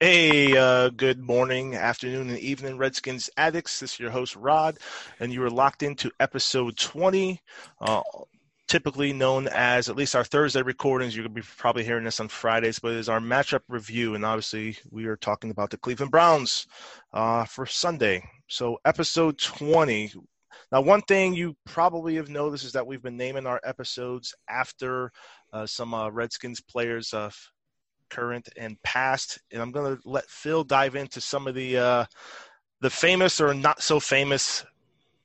Hey, uh, good morning, afternoon, and evening, Redskins addicts. This is your host, Rod, and you are locked into episode 20, uh, typically known as, at least our Thursday recordings. You're going to be probably hearing this on Fridays, but it is our matchup review, and obviously we are talking about the Cleveland Browns uh, for Sunday. So, episode 20. Now, one thing you probably have noticed is that we've been naming our episodes after uh, some uh, Redskins players' uh, current and past. And I'm going to let Phil dive into some of the uh, the famous or not so famous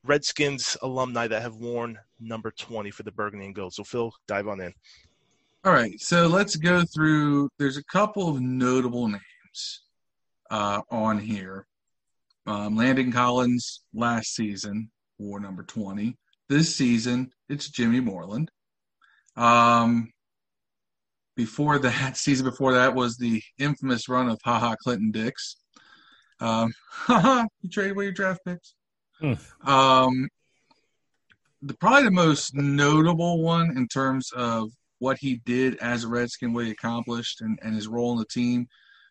Redskins alumni that have worn number 20 for the Burgundy and Gold. So Phil, dive on in. All right, so let's go through. There's a couple of notable names uh, on here. Um, Landon Collins last season wore number 20. This season, it's Jimmy Moreland. Um, before that season before that was the infamous run of Ha Ha Clinton Dix. Um, haha, you traded away your draft picks. Hmm. Um, the probably the most notable one in terms of what he did as a Redskin, what he accomplished, and, and his role in the team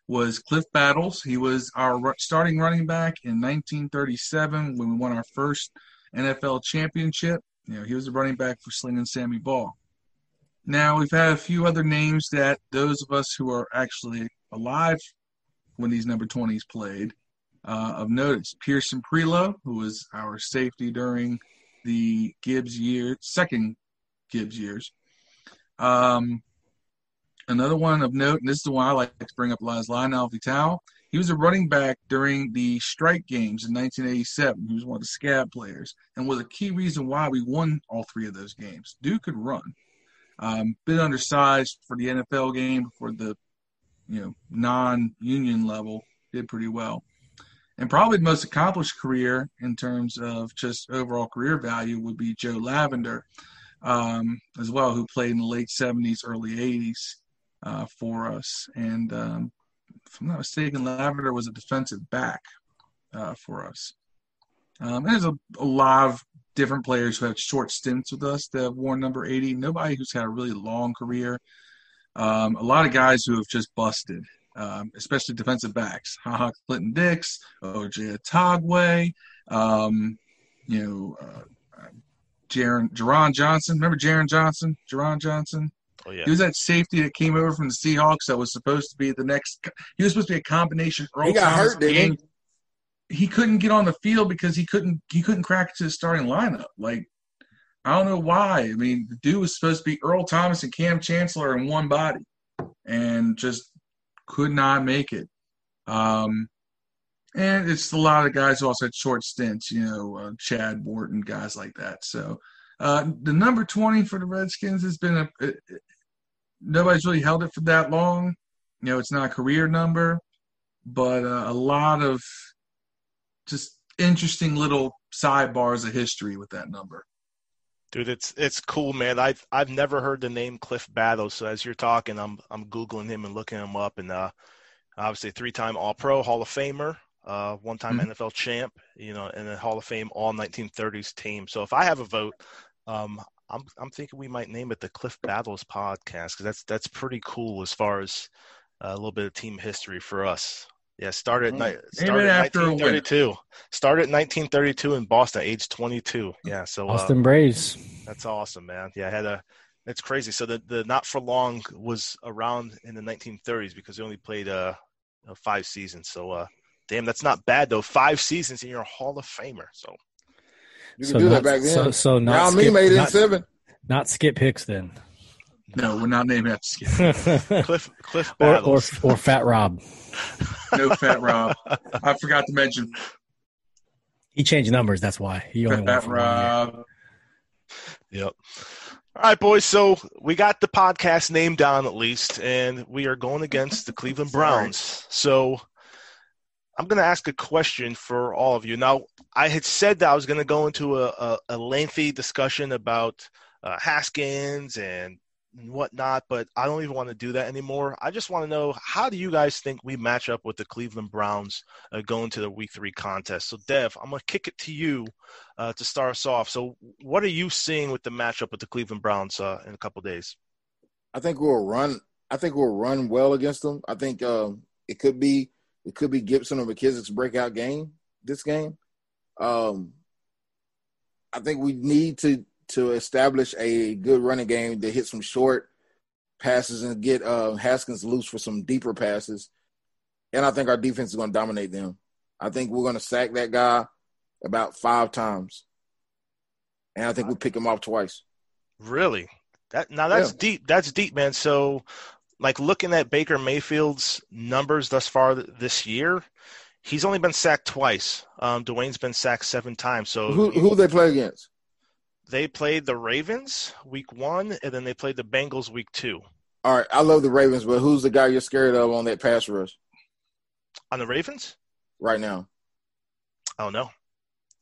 was Cliff Battles. He was our starting running back in 1937 when we won our first NFL championship. You know, he was the running back for Slinging Sammy Baugh. Now, we've had a few other names that those of us who are actually alive when these number 20s played uh, of notice. Pierson Prioleau, who was our safety during the Gibbs year, second Gibbs years. Um, another one of note, and this is the one I like to bring up a lot, is Lionel Vital. He was a running back during the strike games in 1987. He was one of the scab players and was a key reason why we won all three of those games. Dude could run. Um, bit undersized for the NFL game, for the you know non-union level, did pretty well. And probably the most accomplished career in terms of just overall career value would be Joe Lavender, um, as well, who played in the late 70s, early 80s uh, for us. And um, if I'm not mistaken, Lavender was a defensive back uh, for us. Um, there's a, a, lot of different players who have short stints with us that have worn number 80. Nobody who's had a really long career. Um, a lot of guys who have just busted, um, especially defensive backs. Ha Ha, Clinton Dix, OJ Atogwe, um, you know, uh, Jeron, Jeron Johnson. Remember Jeron Johnson? Jeron Johnson? Oh, yeah. He was that safety that came over from the Seahawks that was supposed to be the next. He was supposed to be a combination. Earl he got Thomas hurt, didn't he? couldn't get on the field because he couldn't he couldn't crack to the starting lineup. Like I don't know why. I mean, the dude was supposed to be Earl Thomas and Kam Chancellor in one body, and just could not make it. Um, and it's a lot of guys who also had short stints, you know, uh, Chad Wharton, guys like that. So uh, the number 20 for the Redskins has been a, it, it, nobody's really held it for that long. You know, it's not a career number, but uh, a lot of just interesting little sidebars of history with that number. Dude, it's it's cool, man. I've I've never heard the name Cliff Battles. So as you're talking, I'm I'm googling him and looking him up, and uh, obviously three time All Pro, Hall of Famer, uh, one time mm-hmm. NFL champ, you know, and a Hall of Fame All 1930s team. So if I have a vote, um, I'm I'm thinking we might name it the Cliff Battles podcast because that's that's pretty cool as far as uh, a little bit of team history for us. Yeah, started, mm. started after 1932. Started 1932 in Boston, age 22. Yeah, so uh, Boston uh, Braves. That's awesome, man. Yeah, I had a. It's crazy. So the the not for long was around in the 1930s because he only played uh five seasons. So uh, damn, that's not bad though. Five seasons and you're a Hall of Famer. So you can so do not, that back then. So, so not now skip, me made it not, seven. Not skip Hicks then. No, we're not naming that skip. Cliff Cliff or, or, or Fat Rob. no Fat Rob. I forgot to mention. He changed numbers. That's why he only Fat Rob. Yep. All right, boys. So we got the podcast name down at least, and we are going against the Cleveland Browns. So I'm going to ask a question for all of you. Now, I had said that I was going to go into a, a, a lengthy discussion about uh, Haskins and and whatnot, but I don't even want to do that anymore. I just want to know how do you guys think we match up with the Cleveland Browns uh, going to the Week Three contest? So, Dev, I'm going to kick it to you uh, to start us off. So, what are you seeing with the matchup with the Cleveland Browns uh, in a couple days? I think we'll run. I think we'll run well against them. I think um, it could be it could be Gibson or McKissic's breakout game this game. Um, I think we need to to establish a good running game that hit some short passes and get uh, Haskins loose for some deeper passes. And I think our defense is going to dominate them. I think we're going to sack that guy about five times, and I think we pick him off twice. Really? That now that's yeah. deep. That's deep, man. So, like looking at Baker Mayfield's numbers thus far this year, he's only been sacked twice. Um, Dwayne's been sacked seven times. So who who they play against? They played the Ravens week one, and then they played the Bengals week two. All right, I love the Ravens, but who's the guy you're scared of on that pass rush? On the Ravens? Right now. I don't know.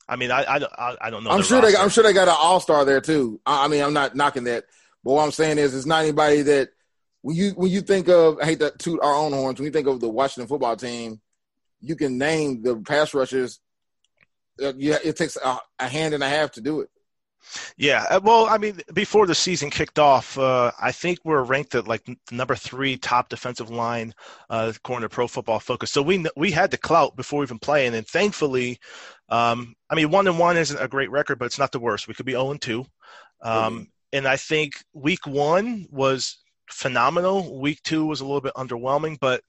I mean, I I, I don't know. I'm sure roster. they I'm sure they got an all star there too. I, I, mean, I'm not knocking that, but what I'm saying is, it's not anybody that when you when you think of I hate to toot our own horns. When you think of the Washington football team, you can name the pass rushers. Uh, yeah, it takes a, a hand and a half to do it. Yeah, uh, well, I mean, before the season kicked off, uh, I think we're ranked at like number three top defensive line uh, according to Pro Football Focus. So we we had the clout before even playing, and thankfully, um, I mean, one and one isn't a great record, but it's not the worst. We could be zero and two, um, mm-hmm. and I think week one was phenomenal. Week two was a little bit underwhelming, but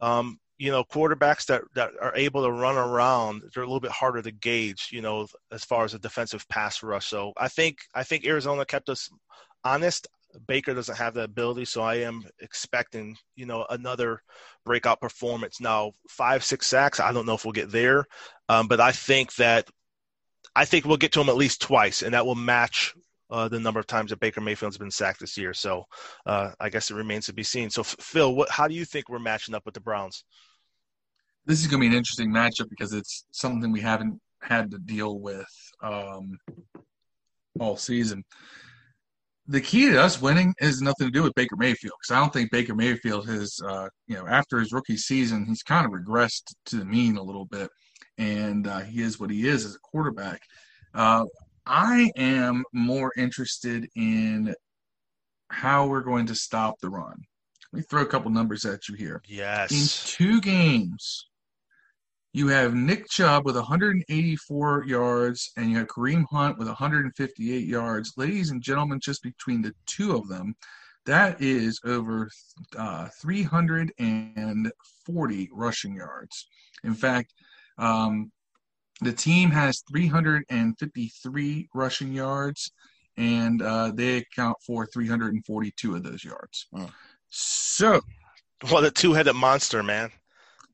um, you know, quarterbacks that, that are able to run around, they're a little bit harder to gauge, you know, as far as a defensive pass rush. So I think I think Arizona kept us honest. Baker doesn't have the ability, so I am expecting, you know, another breakout performance. Now, five, six sacks, I don't know if we'll get there, um, but I think that I think we'll get to him at least twice, and that will match uh, the number of times that Baker Mayfield's been sacked this year. So uh, I guess it remains to be seen. So, Phil, what, how do you think we're matching up with the Browns? This is going to be an interesting matchup because it's something we haven't had to deal with um, all season. The key to us winning has nothing to do with Baker Mayfield because I don't think Baker Mayfield has, uh, you know, after his rookie season, he's kind of regressed to the mean a little bit, and uh, he is what he is as a quarterback. Uh, I am more interested in how we're going to stop the run. Let me throw a couple numbers at you here. Yes. In two games, you have Nick Chubb with 184 yards, and you have Kareem Hunt with 158 yards. Ladies and gentlemen, just between the two of them, that is over uh, 340 rushing yards. In fact, um, the team has 353 rushing yards, and uh, they account for 342 of those yards. Oh. So, well, the two-headed monster, man.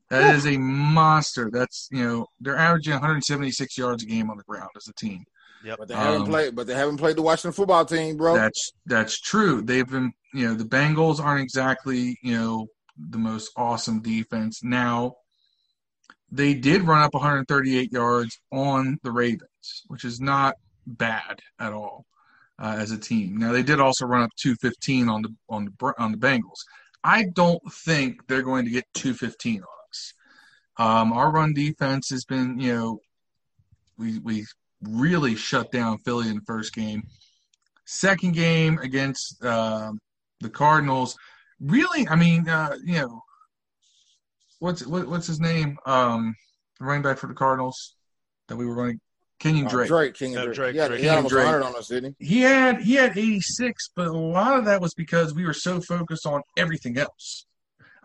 That is a monster. That's you know they're averaging 176 yards a game on the ground as a team. Yep. But they haven't um, played. But they haven't played the Washington football team, bro. That's that's true. They've been you know the Bengals aren't exactly you know the most awesome defense. Now they did run up 138 yards on the Ravens, which is not bad at all uh, as a team. Now they did also run up 215 on the on the on the Bengals. I don't think they're going to get 215 on um, our run defense has been, you know, we we really shut down Philly in the first game. Second game against uh, the Cardinals, really, I mean, uh, you know, what's what, what's his name? Um, running back for the Cardinals that we were running. to Kenyon uh, Drake. Uh, Drake, Kenyon Drake. Drake. He had, he had almost Drake. 100 on us, didn't he? He had he had 86, but a lot of that was because we were so focused on everything else.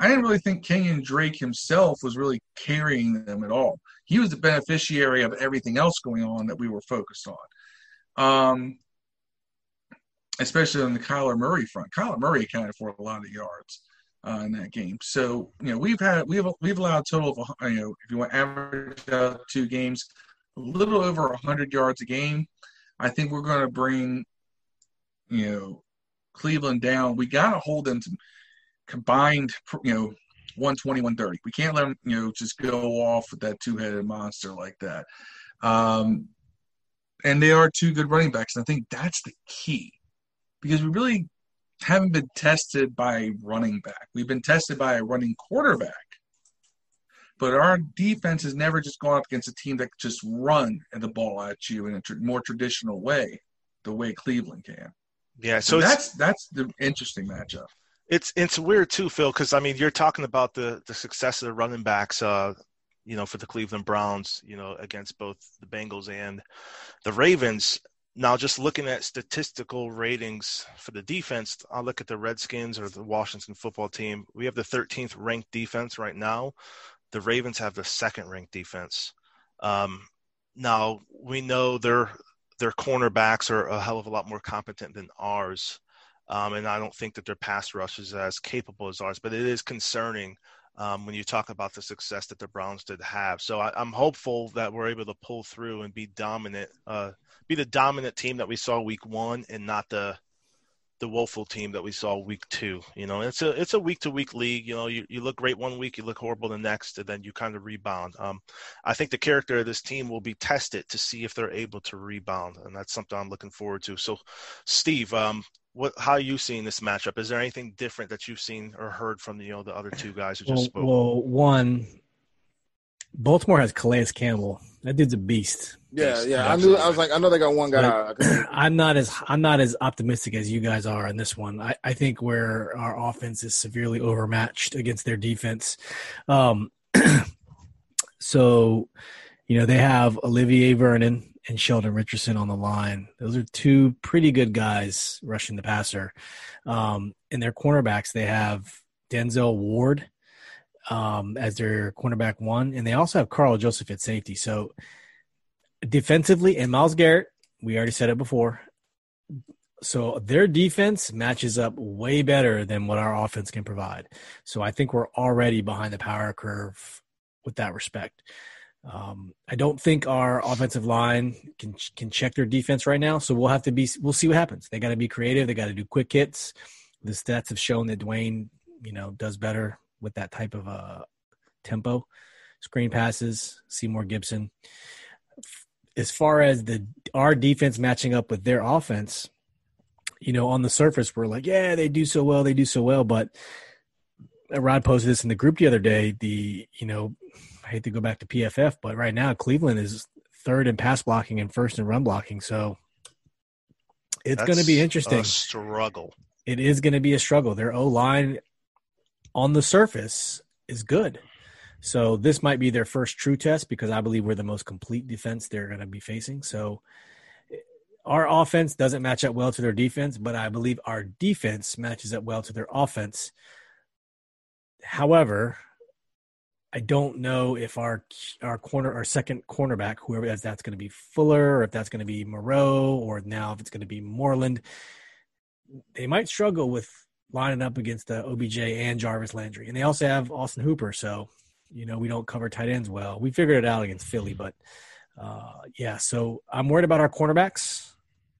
I didn't really think Kenyon Drake himself was really carrying them at all. He was the beneficiary of everything else going on that we were focused on. Um, especially on the Kyler Murray front. Kyler Murray accounted for a lot of yards uh, in that game. So you know we've had we've we've allowed a total of you know if you want average out two games, a little over hundred yards a game. I think we're going to bring you know Cleveland down. We got to hold them to combined, you know, 120, 130. We can't let them, you know, just go off with that two headed monster like that. Um, and they are two good running backs. And I think that's the key because we really haven't been tested by running back. We've been tested by a running quarterback. But our defense has never just gone up against a team that just run the ball at you in a tr- more traditional way, the way Cleveland can. Yeah, so, so that's that's the interesting matchup It's it's weird too, Phil, because I mean you're talking about the the success of the running backs, uh, you know, for the Cleveland Browns, you know, against both the Bengals and the Ravens. Now, just looking at statistical ratings for the defense, I'll look at the Redskins or the Washington football team. We have the 13th ranked defense right now. The Ravens have the second ranked defense. Um, now we know their their cornerbacks are a hell of a lot more competent than ours. Um, and I don't think that their pass rush is as capable as ours, but it is concerning um, when you talk about the success that the Browns did have. So I, am hopeful that we're able to pull through and be dominant, uh, be the dominant team that we saw week one, and not the the woeful team that we saw week two. You know, it's a it's a week to week league. You know, you, you look great one week, you look horrible the next, and then you kind of rebound. Um, I think the character of this team will be tested to see if they're able to rebound, and that's something I'm looking forward to. So, Steve, um, what how are you seeing this matchup? Is there anything different that you've seen or heard from the, you know the other two guys who just well, spoke? Well, one, Baltimore has Calais Campbell. That dude's a beast. Yeah, yeah. I knew. I was like, I know they got one guy. I'm not as I'm not as optimistic as you guys are in this one. I, I think where our offense is severely overmatched against their defense. Um, so, you know, they have Olivier Vernon and Sheldon Richardson on the line. Those are two pretty good guys rushing the passer. Um, and their cornerbacks, they have Denzel Ward um, as their cornerback one, and they also have Karl Joseph at safety. So defensively, and Myles Garrett, we already said it before. So their defense matches up way better than what our offense can provide. So I think we're already behind the power curve with that respect. Um, I don't think our offensive line can can check their defense right now. So we'll have to be. We'll see what happens. They got to be creative. They got to do quick hits. The stats have shown that Dwayne, you know, does better with that type of uh, tempo. Screen passes, Seymour Gibson. As far as the our defense matching up with their offense, you know, on the surface, we're like, yeah, they do so well, they do so well. But Rod posted this in the group the other day. The you know, I hate to go back to PFF, but right now Cleveland is third in pass blocking and first in run blocking. So it's going to be interesting. struggle. It is going to be a struggle. Their O line on the surface is good. So this might be their first true test because I believe we're the most complete defense they're going to be facing. So our offense doesn't match up well to their defense, but I believe our defense matches up well to their offense. However, I don't know if our our corner our second cornerback, whoever that's, that's going to be Fuller, or if that's going to be Moreau, or now if it's going to be Moreland, they might struggle with lining up against the OBJ and Jarvis Landry. And they also have Austin Hooper. So, you know, we don't cover tight ends well. We figured it out against Philly, but uh, yeah, so I'm worried about our cornerbacks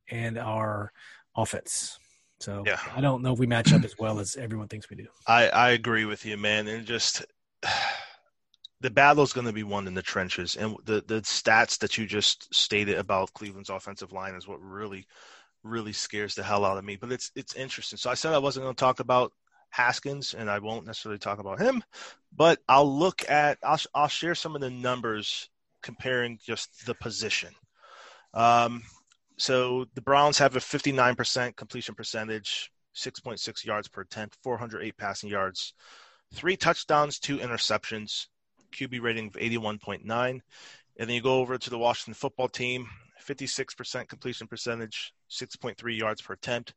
and our offense. So yeah. I don't know if we match up as well as everyone thinks we do. I, I agree with you, man. And just the battle is going to be won in the trenches. And the, the stats that you just stated about Cleveland's offensive line is what really – really scares the hell out of me. But it's it's interesting. So I said I wasn't going to talk about Haskins, and I won't necessarily talk about him, but I'll look at I'll I'll share some of the numbers comparing just the position. Um, so the Browns have a 59% completion percentage, 6.6 yards per attempt, 408 passing yards, three touchdowns, two interceptions, QB rating of 81.9. And then you go over to the Washington football team, 56% completion percentage, 6.3 yards per attempt,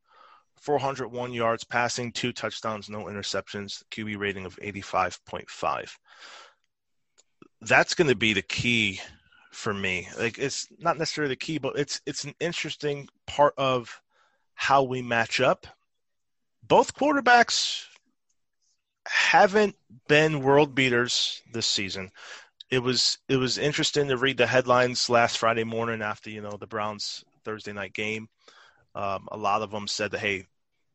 401 yards passing, two touchdowns, no interceptions, QB rating of 85.5. That's going to be the key for me. Like it's not necessarily the key, but it's it's an interesting part of how we match up. Both quarterbacks haven't been world beaters this season it was it was interesting to read the headlines last Friday morning after you know the Browns Thursday night game. Um, a lot of them said that hey,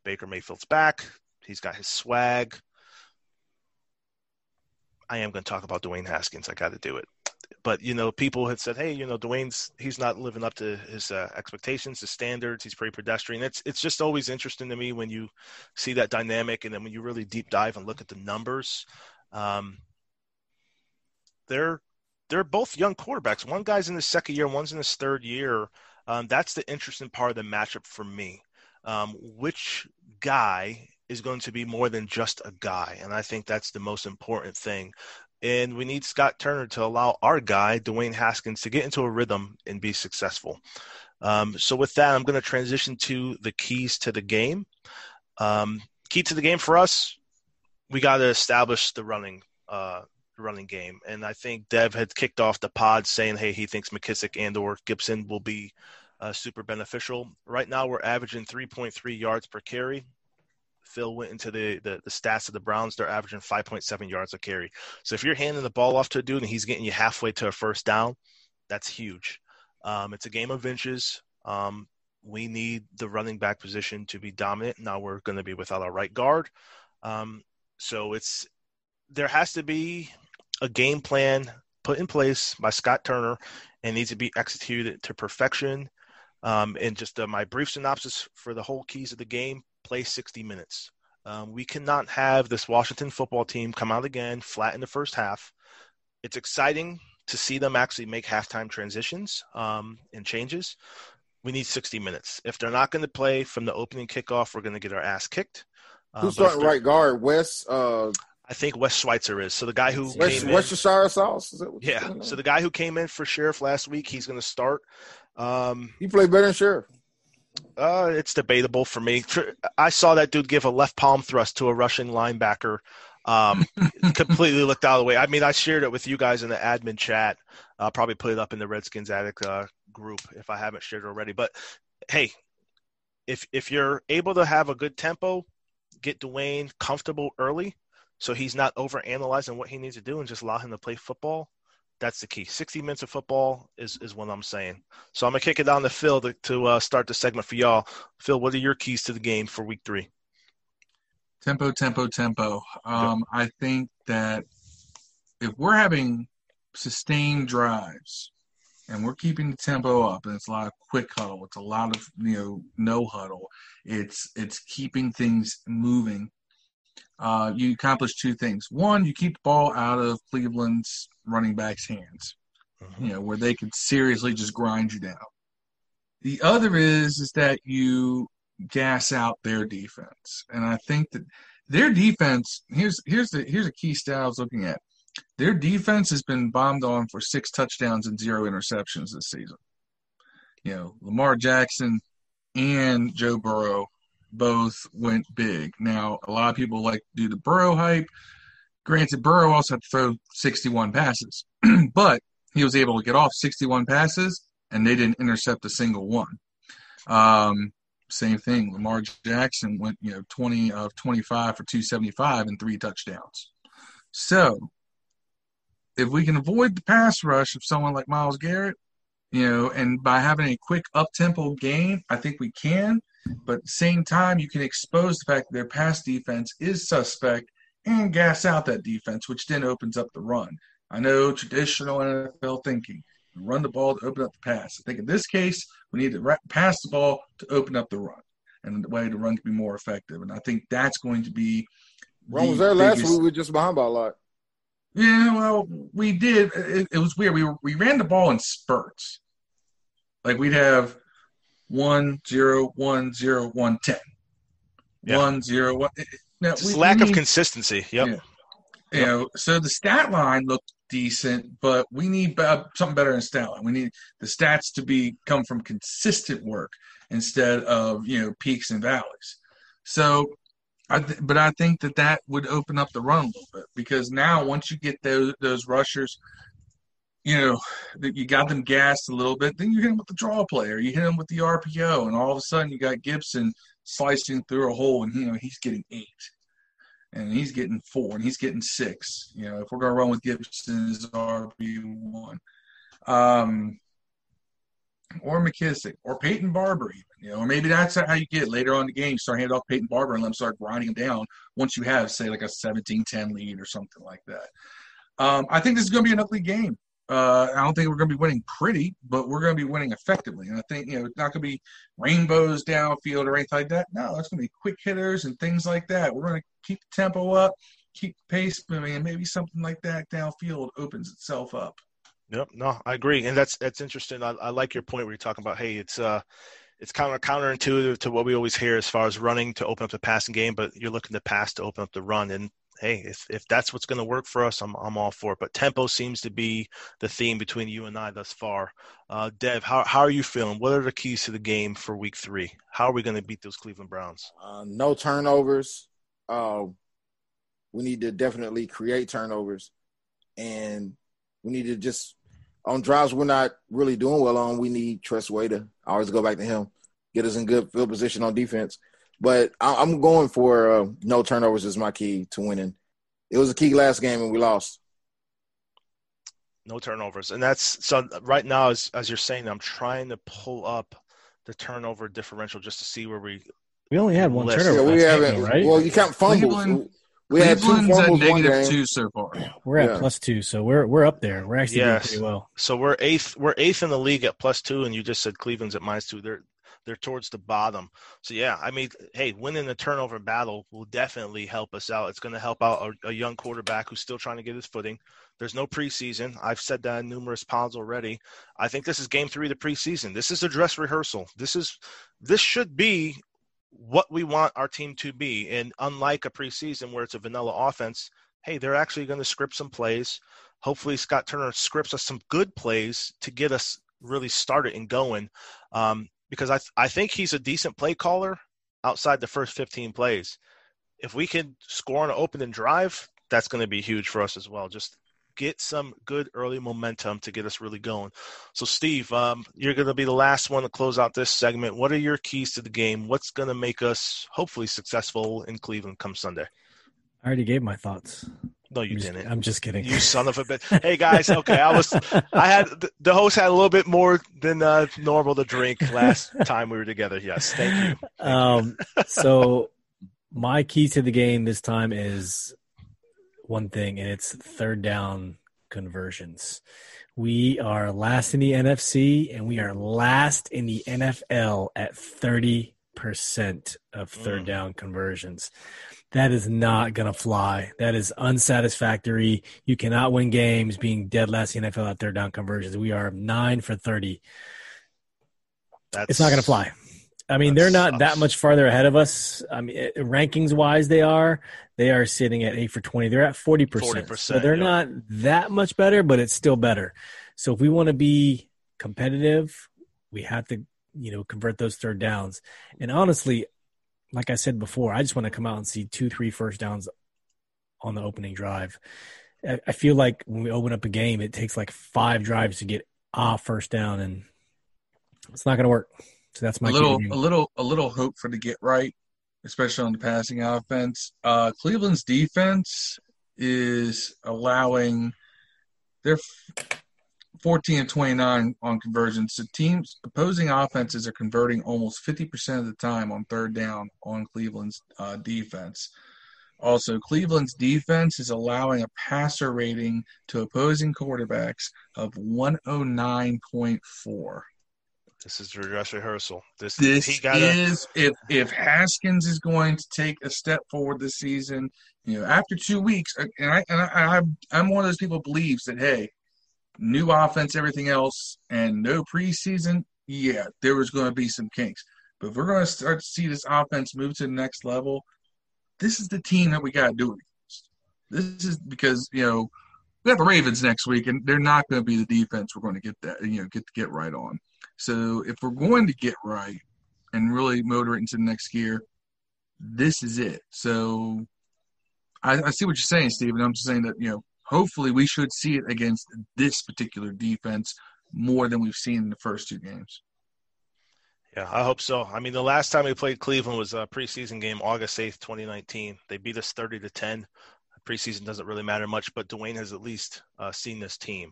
Baker Mayfield's back. He's got his swag. I am going to talk about Dwayne Haskins. I got to do it. But you know, people had said, "Hey, you know, Dwayne's he's not living up to his uh, expectations, his standards. He's pretty pedestrian." It's it's just always interesting to me when you see that dynamic, and then when you really deep dive and look at the numbers. Um, they're they're both young quarterbacks. One guy's in his second year, one's in his third year. Um, that's the interesting part of the matchup for me. Um, which guy is going to be more than just a guy. And I think that's the most important thing. And we need Scott Turner to allow our guy, Dwayne Haskins, to get into a rhythm and be successful. Um, so, with that, I'm going to transition to the keys to the game. Um, key to the game for us, we got to establish the running. Uh, running game, and I think Dev had kicked off the pod saying, "Hey, he thinks McKissic and or Gibson will be uh, super beneficial." Right now, we're averaging 3.3 yards per carry. Phil went into the, the, the stats of the Browns. They're averaging 5.7 yards a carry. So if you're handing the ball off to a dude and he's getting you halfway to a first down, that's huge. Um, it's a game of inches. Um, we need the running back position to be dominant. Now we're going to be without our right guard. Um, so it's there has to be a game plan put in place by Scott Turner and needs to be executed to perfection. Um, and just uh, my brief synopsis for the whole keys of the game play 60 minutes. Um, we cannot have this Washington football team come out again flat in the first half. It's exciting to see them actually make halftime transitions um, and changes. We need 60 minutes. If they're not going to play from the opening kickoff, we're going to get our ass kicked. Um, Who's starting right guard? Wes. Uh, I think Wes Schweitzer is. So the guy who West, came Worcestershire in, sauce. yeah. So the guy who came in for Scherff last week, he's going to start. Um, he played better than Scherff. Uh, it's debatable for me. I saw that dude give a left palm thrust to a Russian linebacker. Um, completely looked out of the way. I mean, I shared it with you guys in the admin chat. I'll probably put it up in the Redskins Addict uh, group if I haven't shared it already. But hey, if if you're able to have a good tempo, get Dwayne comfortable early, so he's not over analyzing what he needs to do, and just allow him to play football that's the key. 60 minutes of football is, is what I'm saying. So I'm going to kick it down to Phil to, to uh, start the segment for y'all. Phil, what are your keys to the game for week three? Tempo, tempo, tempo. Um. I think that if we're having sustained drives and we're keeping the tempo up and it's a lot of quick huddle, it's a lot of, you know, no huddle. It's, it's keeping things moving uh, you accomplish two things. One, you keep the ball out of Cleveland's running backs' hands, mm-hmm. you know, where they could seriously just grind you down. The other is is that you gas out their defense, and I think that their defense here's here's the here's a key stat I was looking at. Their defense has been bombed on for six touchdowns and zero interceptions this season. You know, Lamar Jackson and Joe Burrow both went big. Now, a lot of people like to do the Burrow hype. Granted, Burrow also had to throw 61 passes, but he was able to get off 61 passes and they didn't intercept a single one. Um, same thing. Lamar Jackson went, you know, 20 of 25 for 275 and three touchdowns. So, if we can avoid the pass rush of someone like Myles Garrett, you know, and by having a quick up tempo game, I think we can. But at the same time, you can expose the fact that their pass defense is suspect and gas out that defense, which then opens up the run. I know traditional NFL thinking run the ball to open up the pass. I think in this case, we need to pass the ball to open up the run, and the way the run can be more effective. And I think that's going to be. Ron was there last week. We were just behind by a lot. Yeah, well, we did. It, it was weird. We were, we ran the ball in spurts. Like we'd have one zero one zero one ten. Yeah. One zero one. Now, we, lack we need, of consistency. Yep. Yeah. You know, so the stat line looked decent, but we need uh, something better in stat line. We need the stats to be come from consistent work instead of you know peaks and valleys. So, I th- but I think that that would open up the run a little bit because now once you get those those rushers you know, that you got them gassed a little bit. Then you hit them with the draw player, you hit them with the RPO, and all of a sudden you got Gibson slicing through a hole, and you know he's getting eight, and he's getting four, and he's getting six. You know, if we're gonna run with Gibson as RB one, um, or McKissic, or Peyton Barber, even. You know, or maybe that's how you get later on the game. Start handing off Peyton Barber and let him start grinding him down once you have, say, like a 17-10 lead or something like that. Um, I think this is going to be an ugly game. Uh, I don't think we're going to be winning pretty, but we're going to be winning effectively. And I think, you know, it's not going to be rainbows downfield or anything like that. No, it's going to be quick hitters and things like that. We're going to keep the tempo up, keep pace moving, and maybe something like that downfield opens itself up. Yep. No, I agree. And that's, that's interesting. I, I like your point where you're talking about, hey, it's, uh, it's kind of counterintuitive to what we always hear as far as running to open up the passing game, but you're looking to pass to open up the run. And hey, if, if that's what's going to work for us, I'm, I'm all for it. But tempo seems to be the theme between you and I thus far. Uh, Dev, how, how are you feeling? What are the keys to the game for week three? How are we going to beat those Cleveland Browns? Uh, no turnovers. Uh, we need to definitely create turnovers. And we need to just on drives we're not really doing well on, we need Tress Way to always go back to him, get us in good field position on defense. But I, am going for uh, no turnovers is my key to winning. It was a key last game and we lost. No turnovers, and that's so. Right now, as as you're saying, I'm trying to pull up the turnover differential just to see where we. We only had one list. turnover. Yeah, we haven't. Right? Well, you count fumbles. Cleveland, we had two fumbles at negative two so far. We're at yeah. plus two, so we're we're up there. We're actually yes. doing pretty well. So we're eighth. We're eighth in the league at plus two, and you just said Cleveland's at minus two. They're they're towards the bottom. So yeah, I mean, hey, winning the turnover battle will definitely help us out. It's going to help out a, a, young quarterback who's still trying to get his footing. There's no preseason. I've said that numerous pods already. I think this is game three of the preseason. This is a dress rehearsal. This is this should be what we want our team to be. And unlike a preseason where it's a vanilla offense, hey, they're actually going to script some plays. Hopefully, Scott Turner scripts us some good plays to get us really started and going. Um, because I, th- I think he's a decent play caller outside the first 15 plays. If we can score on an open and drive, that's going to be huge for us as well. Just get some good early momentum to get us really going. So, Steve, um, you're going to be the last one to close out this segment. What are your keys to the game? What's going to make us hopefully successful in Cleveland come Sunday? I already gave my thoughts. No, you I'm didn't. Just, I'm just kidding. You son of a bitch. Hey guys, okay, I was, I had the host had a little bit more than uh, normal to drink last time we were together. Yes, thank you. Um, so my key to the game this time is one thing, and it's third down conversions. We are last in the NFC, and we are last in the NFL at 30% of third mm. down conversions. That is not going to fly. That is unsatisfactory. You cannot win games being dead last in NFL at third down conversions. We are nine for 30. That's, it's not going to fly. I mean, they're not sucks. that much farther ahead of us. I mean, eh, rankings wise, they are. They are sitting at eight for twenty. They're at forty percent. So they're not that much better, but it's still better. So if we want to be competitive, we have to, you know, convert those third downs. And honestly, like I said before, I just want to come out and see two, three first downs on the opening drive. I feel like when we open up a game, it takes like five drives to get off first down, and it's not going to work. So that's my a little, a little, a little hope for the get right, especially on the passing offense. Uh, Cleveland's defense is allowing their 14 and 29 on conversions. So teams opposing offenses are converting almost 50% of the time on third down on Cleveland's uh, defense. Also, Cleveland's defense is allowing a passer rating to opposing quarterbacks of 109.4. This is dress rehearsal. This, this gotta... is if if Haskins is going to take a step forward this season. You know, after two weeks, and I and I, I'm one of those people believes that hey, new offense, everything else, and no preseason. Yeah, there was going to be some kinks, but if we're going to start to see this offense move to the next level, this is the team that we got to do it. This is because you know we have the Ravens next week, and they're not going to be the defense we're going to get that you know get get right on. So if we're going to get right and really motor it into the next gear, this is it. So I, I see what you're saying, Stephen. I'm just saying that you know hopefully we should see it against this particular defense more than we've seen in the first two games. Yeah, I hope so. I mean, the last time we played Cleveland was a preseason game, August 8th, 2019. They beat us 30 to 10. Preseason doesn't really matter much, but Dwayne has at least uh, seen this team.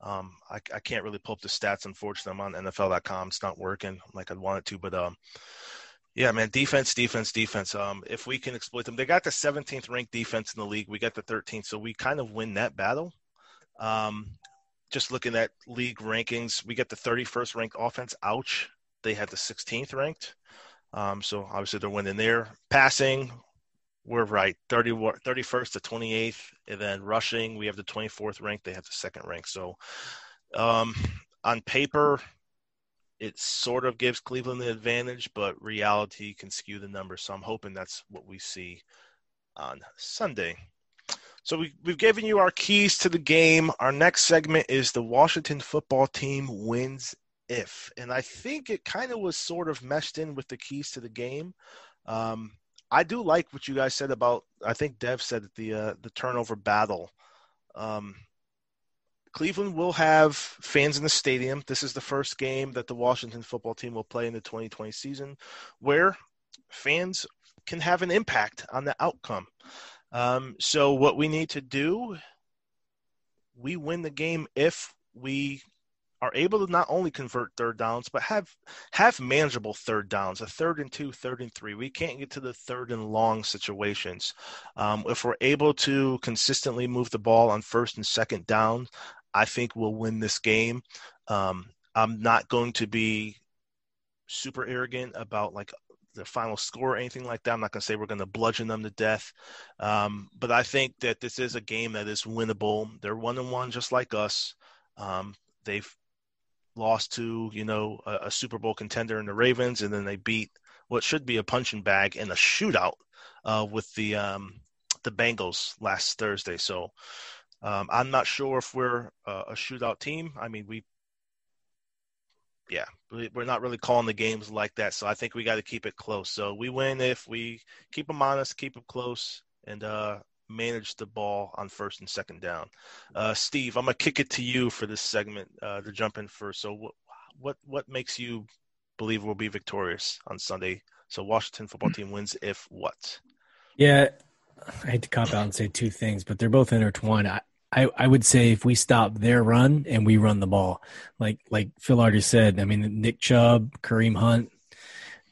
Um, I, I, can't really pull up the stats. Unfortunately, I'm on NFL.com. It's not working like I'd want it to. But um, yeah, man, defense, defense, defense. Um, if we can exploit them, they got the 17th ranked defense in the league. We got the 13th, so we kind of win that battle. Um, just looking at league rankings, we get the 31st ranked offense. Ouch, they had the 16th ranked. Um, so obviously they're winning there. Passing, we're right 30, 31st to 28th and then rushing we have the 24th rank they have the second rank so um, on paper it sort of gives Cleveland the advantage, but reality can skew the numbers. So I'm hoping that's what we see on Sunday. So we, we've given you our keys to the game. Our next segment is the Washington football team wins if. And I think it kind of was sort of meshed in with the keys to the game. Um, I do like what you guys said about. I think Dev said the uh, the turnover battle. Um, Cleveland will have fans in the stadium. This is the first game that the Washington football team will play in the 2020 season, where fans can have an impact on the outcome. Um, so what we need to do, we win the game if we are able to not only convert third downs, but have have manageable third downs, a third and two, third and three. We can't get to the third and long situations. Um, if we're able to consistently move the ball on first and second down, I think we'll win this game. Um, I'm not going to be super arrogant about like the final score or anything like that. I'm not going to say we're going to bludgeon them to death, um, but I think that this is a game that is winnable. They're one and one, just like us. Um, they've lost to you know a, a, Super Bowl contender in the Ravens, and then they beat what should be a punching bag in a shootout uh, with the um, the Bengals last Thursday. So um, I'm not sure if we're uh, a shootout team. I mean, we yeah, we're not really calling the games like that. So I think we got to keep it close. So we win if we keep them honest, keep them close, and uh, manage the ball on first and second down. Uh, Steve, I'm gonna kick it to you for this segment uh, to jump in first. So what what what makes you believe we'll be victorious on Sunday? So Washington football team wins if what? Yeah, I hate to cop out and say two things, but they're both intertwined. I, I, I would say if we stop their run and we run the ball, like like Phil already said, I mean Nick Chubb, Kareem Hunt,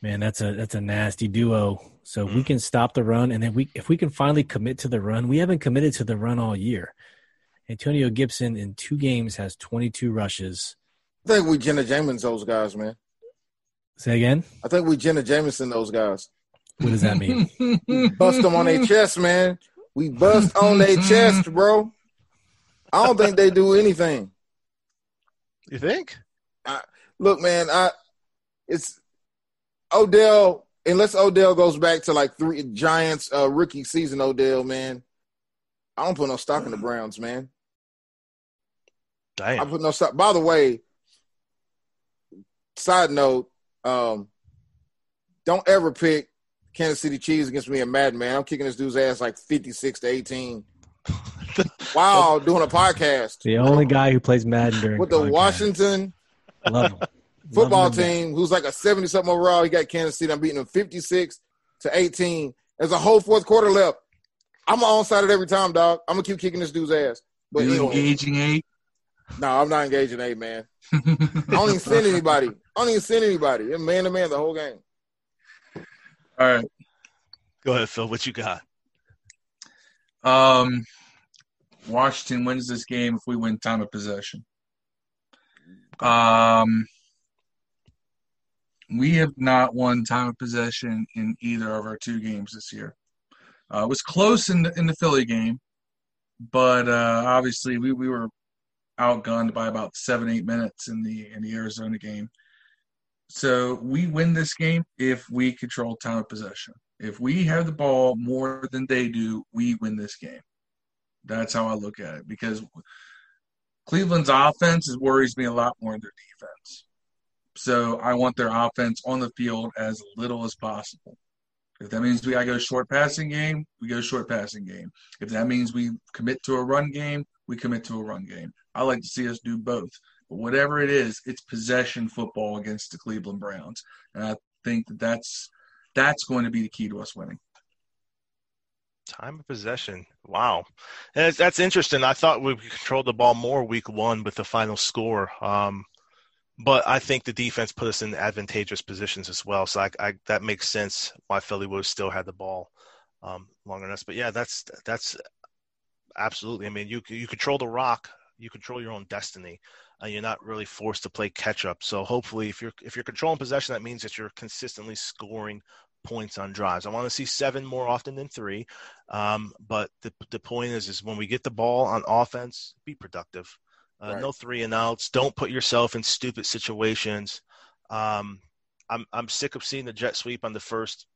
man, that's a that's a nasty duo. So mm-hmm. we can stop the run, and then we if we can finally commit to the run, we haven't committed to the run all year. Antonio Gibson in two games has 22 rushes. I think we Jenna Jameson those guys, man. Say again. I think we Jenna Jameson those guys. What does that mean? bust them on their chest, man. We bust on their chest, bro. I don't think they do anything. You think? I, look, man, I it's Odell. Unless Odell goes back to like three Giants uh, rookie season, Odell, man, I don't put no stock in the Browns, man. Damn. I put no stock. By the way, side note, um, don't ever pick Kansas City Chiefs against me and Madden, man. I'm kicking this dude's ass like 56 to 18. wow, doing a podcast. The only guy who plays Madden during with the podcast. Washington Love football Love team, who's like a seventy something overall. He got Kansas City. I'm beating him fifty six to eighteen. There's a whole fourth quarter left. I'm on side it every time, dog. I'm gonna keep kicking this dude's ass. But you engaging eight? No, I'm not engaging eight, man. I don't even send anybody. I don't even send anybody. man to man the whole game. All right. Go ahead, Phil. What you got? Um, Washington wins this game if we win time of possession. Um, we have not won time of possession in either of our two games this year. Uh, it was close in the, in the Philly game, but uh, obviously we, we were outgunned by about seven eight minutes in the in the Arizona game. So we win this game if we control time of possession. If we have the ball more than they do, we win this game. That's how I look at it because Cleveland's offense worries me a lot more than their defense. So I want their offense on the field as little as possible. If that means we gotta go short passing game, we go short passing game. If that means we commit to a run game, we commit to a run game. I like to see us do both. But whatever it is, it's possession football against the Cleveland Browns, and I think that that's that's going to be the key to us winning. Time of possession. Wow. That's, that's interesting. I thought we controlled the ball more week one with the final score. Um, but I think the defense put us in advantageous positions as well. So I, I, that makes sense why Philly would still had the ball um, longer than us. But yeah, that's that's absolutely. I mean, you you control the rock, you control your own destiny. Uh, you're not really forced to play catch up. So hopefully, if you're if you're controlling possession, that means that you're consistently scoring points on drives. I want to see seven more often than three. Um, but the the point is, is when we get the ball on offense, be productive. Uh, right. No three and outs. Don't put yourself in stupid situations. Um, I'm I'm sick of seeing the jet sweep on the first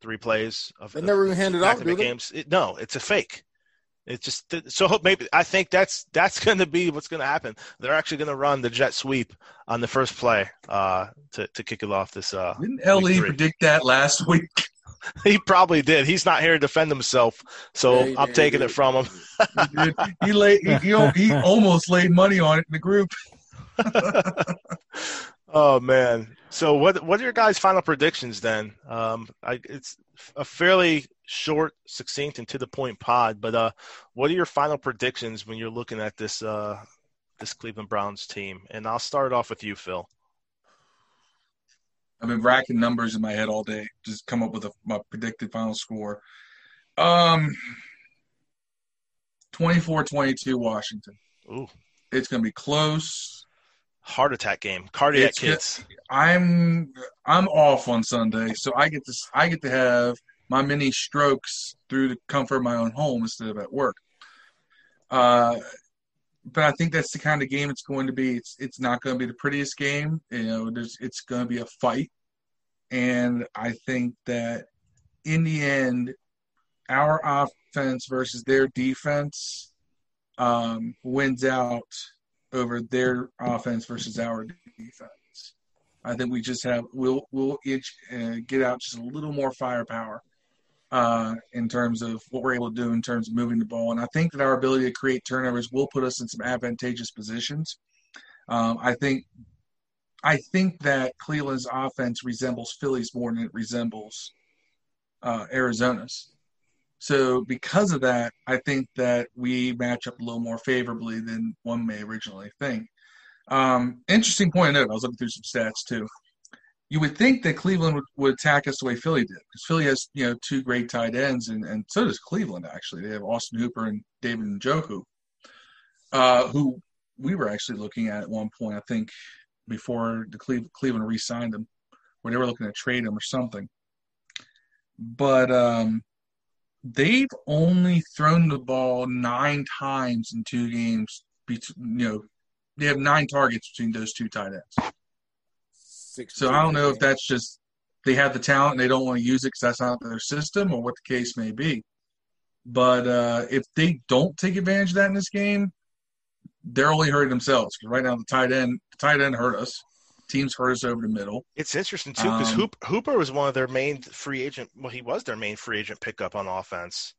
three plays of They never even handed off, do they? games. It, no, it's a fake. It's just so hope maybe I think that's that's going to be what's going to happen. They're actually going to run the jet sweep on the first play uh, to to kick it off this. Uh, Didn't week Le three. predict that last week? He probably did. He's not here to defend himself, so Yeah, I'm did, taking it from him. He, did. he, laid, he, he, he almost laid money on it in the group. Oh man. So what what are your guys' final predictions then? Um, I, it's a fairly short, succinct, and to the point pod. But uh, what are your final predictions when you're looking at this uh, this Cleveland Browns team? And I'll start off with you, Phil. I've been racking numbers in my head all day, just come up with a, my predicted final score. Um, 24-22 Washington. Ooh, It's going to be close. Heart attack game, cardiac It's kids. I'm I'm off on Sunday, so I get to I get to have my mini strokes through the comfort of my own home instead of at work. Uh, but I think that's the kind of game it's going to be. It's it's not going to be the prettiest game. You know, there's it's going to be a fight, and I think that in the end, our offense versus their defense um, wins out over their offense versus our defense. I think we just have we'll we'll each uh, get out just a little more firepower uh, in terms of what we're able to do in terms of moving the ball, and I think that our ability to create turnovers will put us in some advantageous positions. Um, I think I think that Cleveland's offense resembles Philly's more than it resembles uh, Arizona's. So because of that, I think that we match up a little more favorably than one may originally think. Um, interesting point to note. I was looking through some stats too. You would think that Cleveland would, would attack us the way Philly did, because Philly has you know two great tight ends, and, and so does Cleveland. Actually, they have Austin Hooper and David Njoku, uh, who we were actually looking at at one point. I think before the Cleve- Cleveland re-signed him, where they were looking to trade him or something. But um, they've only thrown the ball nine times in two games. You know, they have nine targets between those two tight ends. Six So I don't know if that's just they have the talent and they don't want to use it because that's not their system or what the case may be. But uh, if they don't take advantage of that in this game, they're only hurting themselves. Because right now the tight end, the tight end hurt us. Teams hurt us over the middle. It's interesting too because Um, Hoop, Hooper was one of their main free agent. Well, he was their main free agent pickup on offense.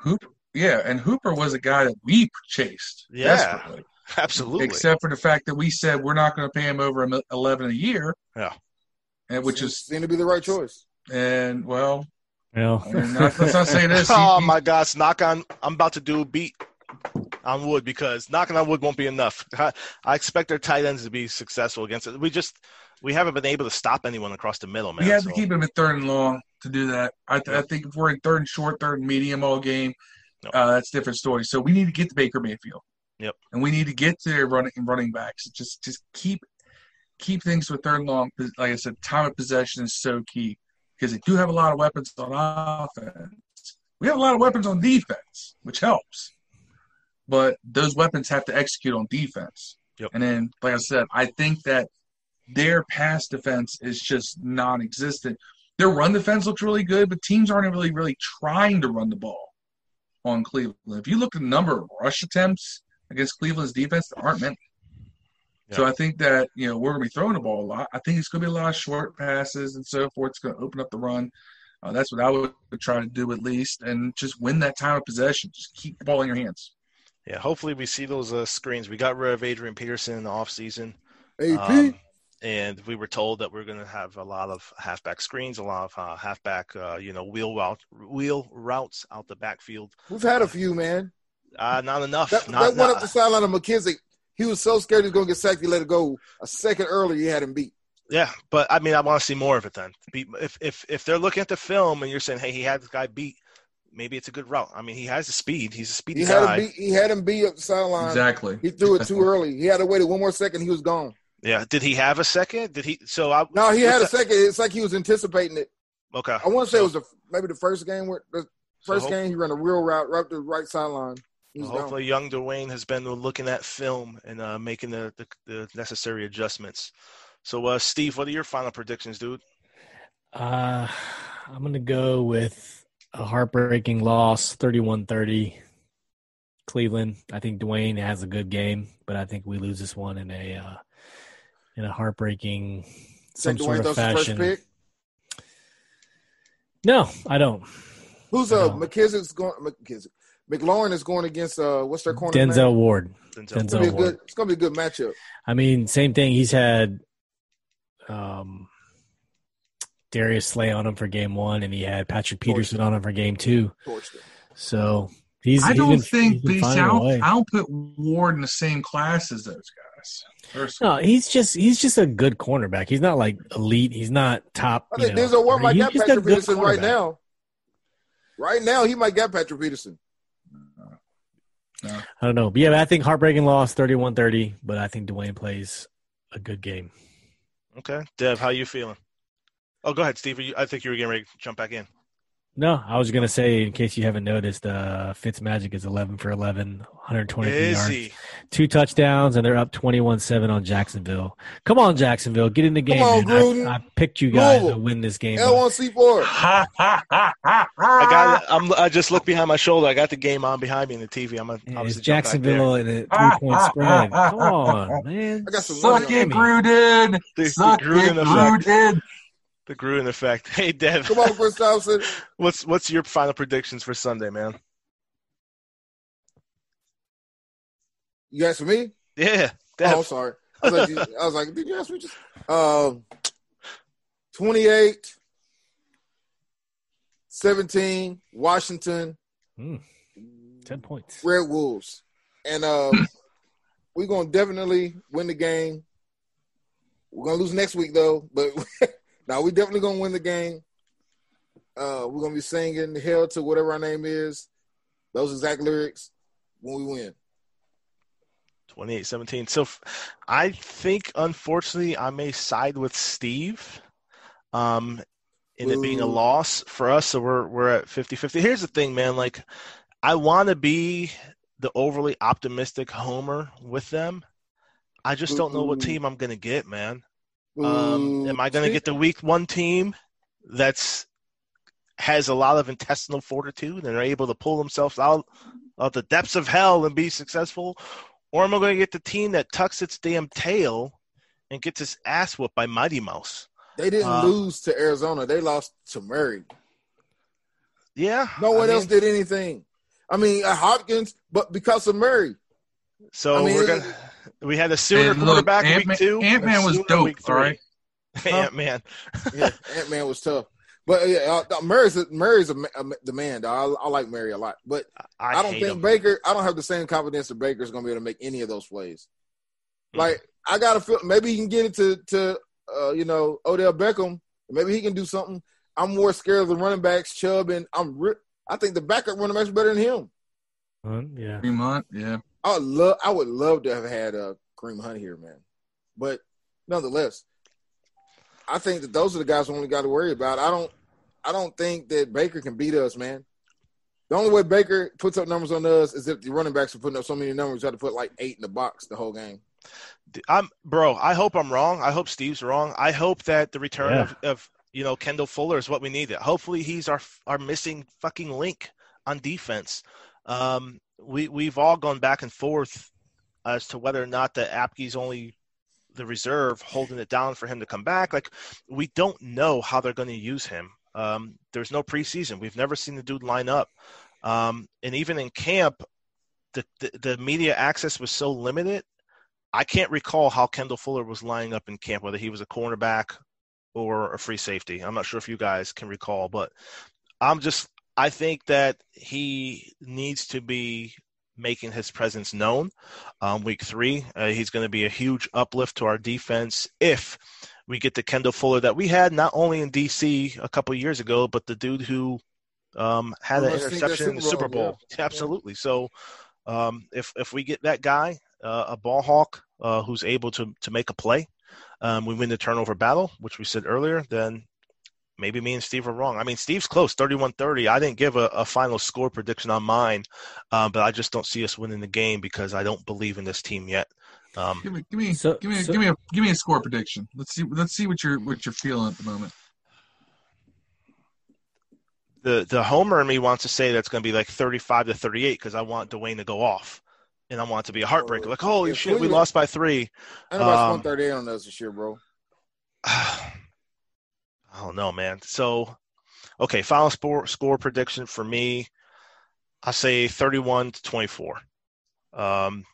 Hooper, yeah, and Hooper was a guy that we chased Yeah. Absolutely. except for the fact that we said we're not going to pay him over 11 a year. Yeah. And which Seems- is, seemed to be the right choice. and well, Well, I mean, not, let's not say this. He- oh he- my gosh, knock on I'm about to do a beat on wood because knocking on wood won't be enough. I, I expect their tight ends to be successful against it. We just we haven't been able to stop anyone across the middle, man. we have so- to keep him at third and long to do that. I, th- I think if we're in third and short, third and medium all game, uh, that's a different story. So we need to get to Baker Mayfield. Yep. And we need to get to their running running backs. Just just keep keep things with third and long. Like I said, time of possession is so key because they do have a lot of weapons on offense. We have a lot of weapons on defense, which helps. But those weapons have to execute on defense. Yep. And then, like I said, I think that their pass defense is just non-existent. Their run defense looks really good, but teams aren't really really trying to run the ball on Cleveland. If you look at the number of rush attempts against Cleveland's defense, there aren't many. So I think that you know we're going to be throwing the ball a lot. I think it's going to be a lot of short passes and so forth. It's going to open up the run. Uh, that's what I would try to do at least, and just win that time of possession. Just keep the ball in your hands. Yeah, hopefully we see those uh, screens. We got rid of Adrian Peterson in the offseason. AP. Um, and we were told that we're going to have a lot of halfback screens, a lot of uh, halfback, uh, you know, wheel route, wheel routes out the backfield. We've had a few, man. Uh, not enough. That, not, that one not- up the sideline of McKissic, he was so scared he was going to get sacked, he let it go. A second earlier, he had him beat. Yeah, but I mean, I want to see more of it. Then, if if if they're looking at the film and you're saying, "Hey, he had this guy beat," maybe it's a good route. I mean, he has the speed. He's a speedy He had guy. him beat. He had him beat up the sideline. Exactly. He threw it too early. He had to wait one more second. He was gone. Yeah. Did he have a second? Did he? So I. No, he had a what's second. It's like he was anticipating it. Okay. I want to say So- it was the maybe the first game where the first hope- game he ran a real route right up the right sideline. He was Well, gone. hopefully, young Dwayne has been looking at film and uh, making the, the, the necessary adjustments So, uh, Steve, what are your final predictions, dude? Uh, I'm gonna go with a heartbreaking loss, 31-30. Cleveland. I think Dwayne has a good game, but I think we lose this one in a uh, in a heartbreaking some Think sort of throws the fashion. pick? No, I don't. Who's uh McKissic's going? McKissic. McLaurin is going against uh what's their corner? Denzel name? Ward. Denzel. It's gonna be good. It's gonna be a good matchup. I mean, same thing. He's had um, Darius Slay on him for game one, and he had Patrick Peterson on him for game two. So he's. I don't been- think he's been BC, finding I a. I don't put Ward in the same class as those guys. Personally. No, he's just he's just a good cornerback. He's not like elite. He's not top. I you think know, Denzel Ward might he's get just a Patrick Peterson right now. Right now, he might get Patrick Peterson. I don't know. But yeah, I think heartbreaking loss 31-30, but I think Dwayne plays a good game. Okay, Dev, how you feeling? Oh, go ahead, Steve. You- I think you were getting ready to jump back in. No, I was gonna say in case you haven't noticed, uh Fitzmagic is eleven for 11, 123 Is yards, two touchdowns, and they're up 21-7 on Jacksonville. Come on, Jacksonville, get in the game. on. Gruden. I, I picked you guys to win this game. L one C four. Ha, ha, ha, ha, I got. ha. I'm. I just looked behind my shoulder. I got the game on behind me in the TV. I'm. gonna Yeah, it's jump back there. Jacksonville in a three-point spread. Come on, man. I got some Suck it, on Gruden. The- the Suck Gruden it, effect. Gruden. The Gruden effect. Hey, Dev. Come on, Chris Thompson. What's What's your final predictions for Sunday, man? You asked for me? Yeah, Oh, I'm sorry. I was, like, you- I was like, did you ask me just? Um, 28, 17, Washington, Hmm, Ten points. Red Wolves. And um, we're going to definitely win the game. We're going to lose next week, though. But now we definitely going to win the game. Uh, we're going to be singing hell to whatever our name is. Those exact lyrics when we win. 28-17. So, I think unfortunately I may side with Steve. Um, in it being a loss for us, so we're we're at 50-50. Here's the thing, man. Like, I want to be the overly optimistic homer with them. I just don't know what team I'm gonna get, man. Um, am I going to get the week one team that's has a lot of intestinal fortitude and are able to pull themselves out of the depths of hell and be successful, or am I going to get the team that tucks its damn tail and gets its ass whooped by Mighty Mouse? They didn't Uh, lose to Arizona. They lost to Murray. Yeah, No I one mean, else did anything. I mean, uh, Hopkins, but because of Murray. So I mean, we're gonna. We had a sooner Hey, look, quarterback Ant-Man- week two. Ant-Man was dope, Week all right? Ant Man. Yeah, Ant Man was tough. But uh, yeah, uh, Murray's Murray's a, ma- a, the man. Dog. I, I like Murray a lot, but I, I, don't think him. Baker. I don't have the same confidence that Baker's going to be able to make any of those plays. Hmm. Like I got to feel maybe he can get it to to uh, you know Odell Beckham. Maybe he can do something. I'm more scared of the running backs, Chubb, and I'm. Re- I think the backup running backs better than him. Huh? Yeah. Three month, yeah. I would love. I would love to have had uh, Kareem Hunt here, man. But nonetheless, I think that those are the guys we only got to worry about. I don't. I don't think that Baker can beat us, man. The only way Baker puts up numbers on us is if the running backs are putting up so many numbers, you have to put like eight in the box the whole game. I'm bro. I hope I'm wrong. I hope Steve's wrong. I hope that the return Yeah. of, of you know Kendall Fuller is what we needed. Hopefully, he's our our missing fucking link on defense. Um, we we've all gone back and forth as to whether or not the Apke's only the reserve holding it down for him to come back. Like we don't know how they're going to use him. Um, there's no preseason. We've never seen the dude line up. Um, and even in camp, the, the the media access was so limited. I can't recall how Kendall Fuller was lining up in camp, whether he was a cornerback or a free safety. I'm not sure if you guys can recall, but I'm just I think that he needs to be making his presence known. Um, week three, uh, he's going to be a huge uplift to our defense if we get the Kendall Fuller that we had not only in DC a couple years ago, but the dude who um, had an Almost think that interception in the Super Bowl, Bowl. Absolutely. So um, if if we get that guy, uh, a ball hawk uh, who's able to to make a play, um, we win the turnover battle, which we said earlier. Then maybe me and Steve are wrong. I mean, Steve's close, 31-30. I didn't give a, a final score prediction on mine, um, but I just don't see us winning the game because I don't believe in this team yet. Um, Give me, give me, So- give me, so- give me a, give me a score prediction. Let's see, let's see what you're, what you're feeling at the moment. the the homer in me wants to say that's going to be like 35 to 38 because I want Dwayne to go off, and I want it to be a heartbreaker. Like, holy Yeah, shit, we Cleveland- lost by three. Anybody's Um, 138 on us this year, bro. I don't know, man. So, okay, final score score prediction for me, I say 31 to 24. Um,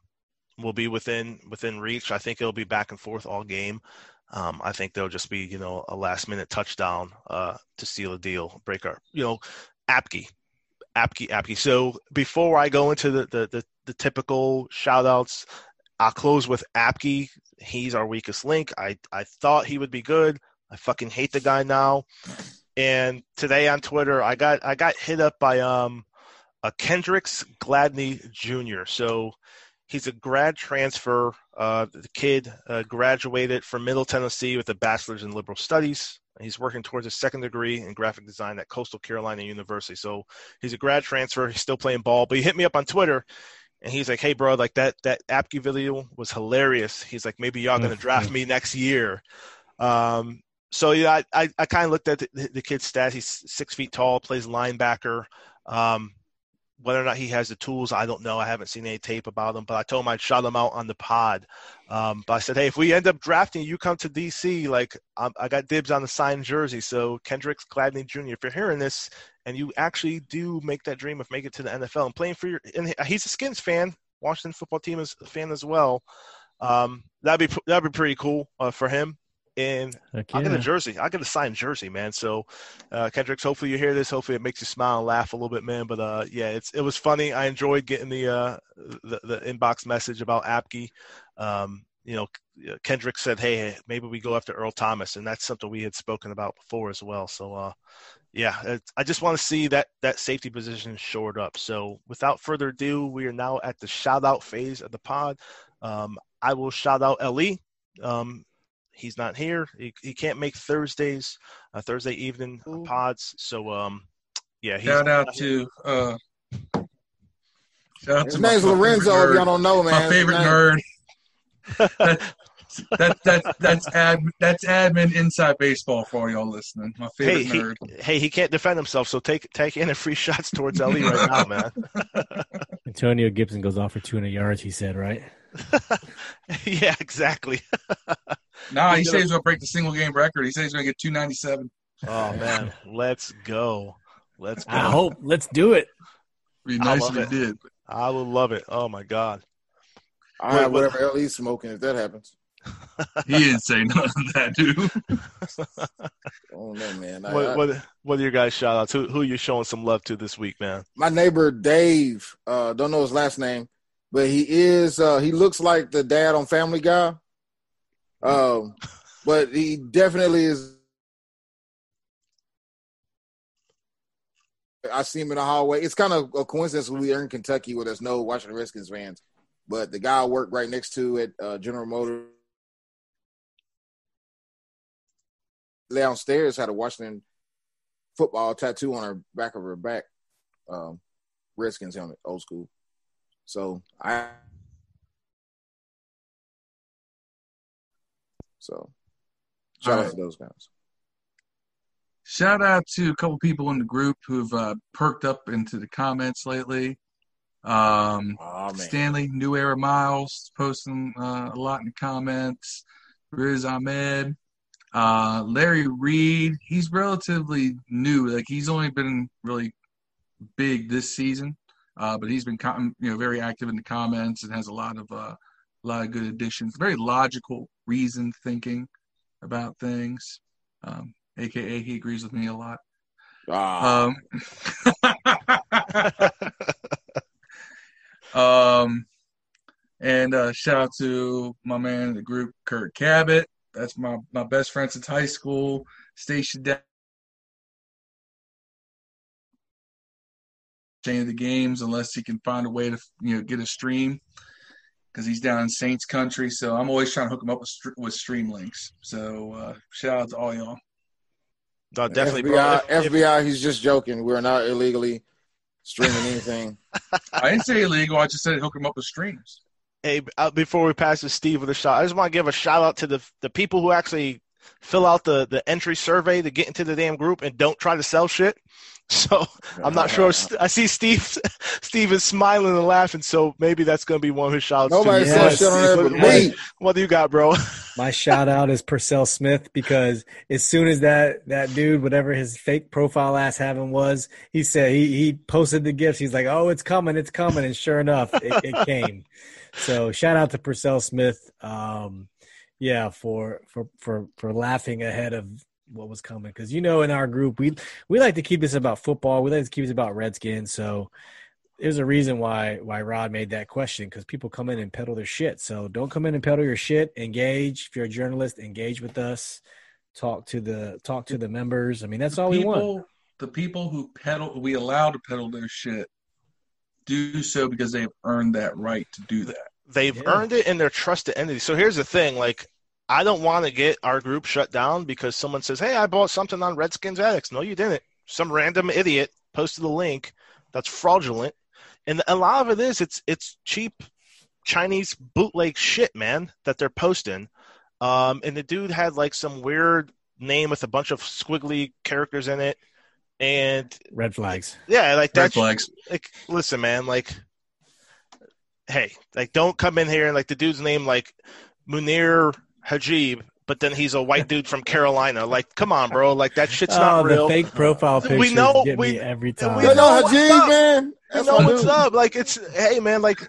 will be within within reach. I think it'll be back and forth all game. Um, I think there'll just be you know a last minute touchdown uh, to seal a deal, break our you know, Apke, Apke, Apke. So before I go into the the the, the typical shout outs, I'll close with Apke. He's our weakest link. I I thought he would be good. I fucking hate the guy now. And today on Twitter, I got I got hit up by um a Kendricks Gladney Jr. So he's a grad transfer. Uh, the kid uh, graduated from Middle Tennessee with a bachelor's in liberal studies. He's working towards a second degree in graphic design at Coastal Carolina University. So he's a grad transfer. He's still playing ball, but he hit me up on Twitter. And he's like, "Hey, bro, like that that Apke video was hilarious." He's like, "Maybe y'all gonna draft me next year." Um, so yeah, I I, kind of looked at the, the kid's stats. He's six feet tall, plays linebacker. Um, whether or not he has the tools, I don't know. I haven't seen any tape about him, but I told him I'd shout him out on the pod. Um, but I said, hey, if we end up drafting you, come to DC. Like I'm, I got dibs on the signed jersey. So Kendrick Gladney Jr. If you're hearing this and you actually do make that dream of make it to the NFL and playing for your, and he's a Skins fan, Washington football team is a fan as well. Um, that'd be that'd be pretty cool uh, for him. And I'll get a jersey. I'll get a signed jersey, man. So, uh, Kendricks, hopefully you hear this. Hopefully it makes you smile and laugh a little bit, man. But uh, yeah, it's it was funny. I enjoyed getting the uh, the, the inbox message about Apke. Um, you know, Kendrick said, "Hey, maybe we go after Earl Thomas," and that's something we had spoken about before as well. So, uh, yeah, I just want to see that that safety position shored up. So, without further ado, we are now at the shout out phase of the pod. Um, I will shout out Le. Um, he's not here. He, he can't make Thursdays, uh, Thursday evening uh, Ooh. pods. So, um, yeah, he's Shout out to uh, shout out His to name's Lorenzo. favorite If y'all don't know, man. my favorite nerd. that, that, that's ad, that's admin inside baseball for y'all listening. My favorite Hey, he, nerd. hey, he can't defend himself, so take take in a free shots towards Le right now, man. Antonio Gibson goes off for 200 yards. He said, right? yeah, exactly. Nah, he He's says gonna- he's gonna break the single game record. He says he's gonna get 297. Oh man, let's go. Let's go. I hope. Let's do it. Be I nice if he did. I would love it. Oh my god. I What- have whatever hell he's smoking if that happens. He didn't say none of that, dude. oh don't man. I- I- What what what are your guys shout outs? Who who you showing some love to this week, man? my neighbor Dave, uh, don't know his last name, but he is uh, he looks like the dad on Family Guy. Um, but he definitely is. I see him in the hallway. It's kind of a coincidence we are in Kentucky where there's no Washington Redskins fans, but the guy I work right next to at uh, General Motors downstairs had a Washington football tattoo on her back of her back. Um, Redskins helmet, old school. So I so shout out to those guys. Shout out to a couple people in the group who've uh, perked up into the comments lately. Um, Oh. Stanley, New Era Miles, posting uh, a lot in the comments. Riz Ahmed, uh, Larry Reed. He's relatively new. Like he's only been really big this season, uh, but he's been com- you know very active in the comments and has a lot of uh, a lot of good additions. Very logical, reasoned thinking about things. Um, AKA, he agrees with me a lot. Ah, Um, um, and uh, shout out to my man in the group, Kurt Cabot. That's my, my best friend since high school. Stationed down chain of the games unless he can find a way to you know get a stream because he's down in Saints country. So I'm always trying to hook him up with with stream links. So uh, shout out to all y'all. No, definitely, FBI, bro. If- if- FBI, he's just joking. We're not illegally streaming anything. I didn't say illegal. I just said hook him up with streams. Hey, uh, before we pass to Steve with a shot, I just want to give a shout out to the the people who actually fill out the the entry survey to get into the damn group and don't try to sell shit. So I'm not sure. I see Steve. Steve is smiling and laughing. So maybe that's going to be one of his shouts. Nobody too. Yes. shit on there What- me. What do you got, bro? My shout out is Purcell Smith because as soon as that that dude, whatever his fake profile ass having was, he said he he posted the gifts. He's like, "Oh, it's coming, it's coming," and sure enough, it, it came. So shout out to Purcell Smith, um, yeah, for for for for laughing ahead of what was coming because you know in our group we we like to keep this about football. We like to keep this about Redskins. So there's a reason why why Rod made that question because people come in and peddle their shit. So don't come in and peddle your shit. Engage. If you're a journalist, engage with us. Talk to the talk to the members. I mean, that's all we want. the people who peddle, we allow to peddle their shit, do so because they've earned that right to do that. They've Yeah. earned it and they're trusted entities. So here's the thing: like, I don't want to get our group shut down because someone says, "Hey, I bought something on Redskins Addicts." No, you didn't. Some random idiot posted a link that's fraudulent, and a lot of it is it's it's cheap Chinese bootleg shit, man, that they're posting. Um, and the dude had like some weird name with a bunch of squiggly characters in it, and Red flags. yeah, like Red flags. like listen man like hey like don't come in here and like the dude's name like munir hajib but then he's a white dude from carolina like come on bro like that shit's not oh, real the fake profile We pictures know- get we- me every time. You know know what's Hajeeb, up. man. you That's know what's up like it's hey man like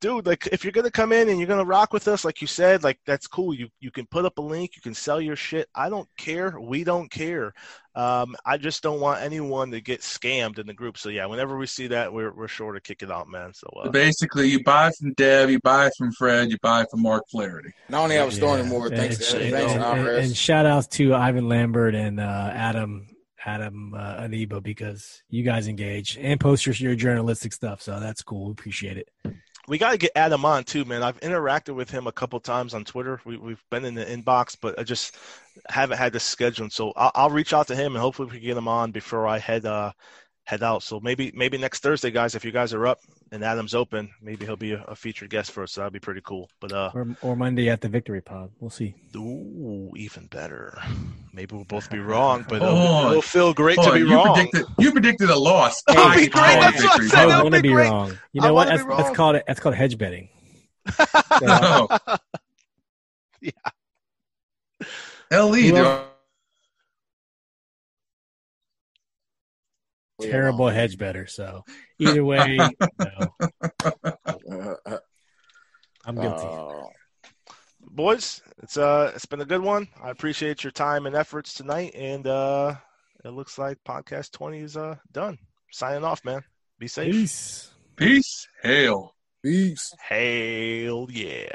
dude like if you're gonna come in and you're gonna rock with us like you said like that's cool you you can put up a link you can sell your shit i don't care we don't care um, i just don't want anyone to get scammed in the group so yeah whenever we see that we're, we're sure to kick it out man so uh, So basically, you buy from Deb, you buy from Fred, you buy from Mark Flaherty. I don't even have a store Yeah. anymore. And- Thanks, and, thanks, and, and, and shout outs to Ivan Lambert and uh, Adam Adam uh, Aniba because you guys engage and post your, your journalistic stuff. So that's cool. We appreciate it. We got to get Adam on too, man. I've interacted with him a couple times on Twitter. We, we've been in the inbox, but I just haven't had the schedule. So I'll, I'll reach out to him and hopefully we can get him on before I head uh, head out. So maybe maybe next Thursday, guys, if you guys are up and Adam's open, maybe he'll be a, a featured guest for us. So that'd be pretty cool. But uh, Or, or Monday at the Victory Pod. We'll see. ooh, even better. Maybe we'll both be wrong, but Hold it'll, it'll feel great Hold to be you wrong. predicted you predicted a loss. That'll be great. That's what I said. I that'll want to be be great. wrong. You I know what? wanna That's, that's wrong. called that's called hedge betting. No. Yeah. LE, Whoever- dude. Terrible hedge better. So either way, no, I'm guilty. uh, boys it's uh it's been a good one i appreciate your time and efforts tonight and uh it looks like podcast 20 is uh done signing off man be safe Peace. Peace. Hail. peace. Hail yeah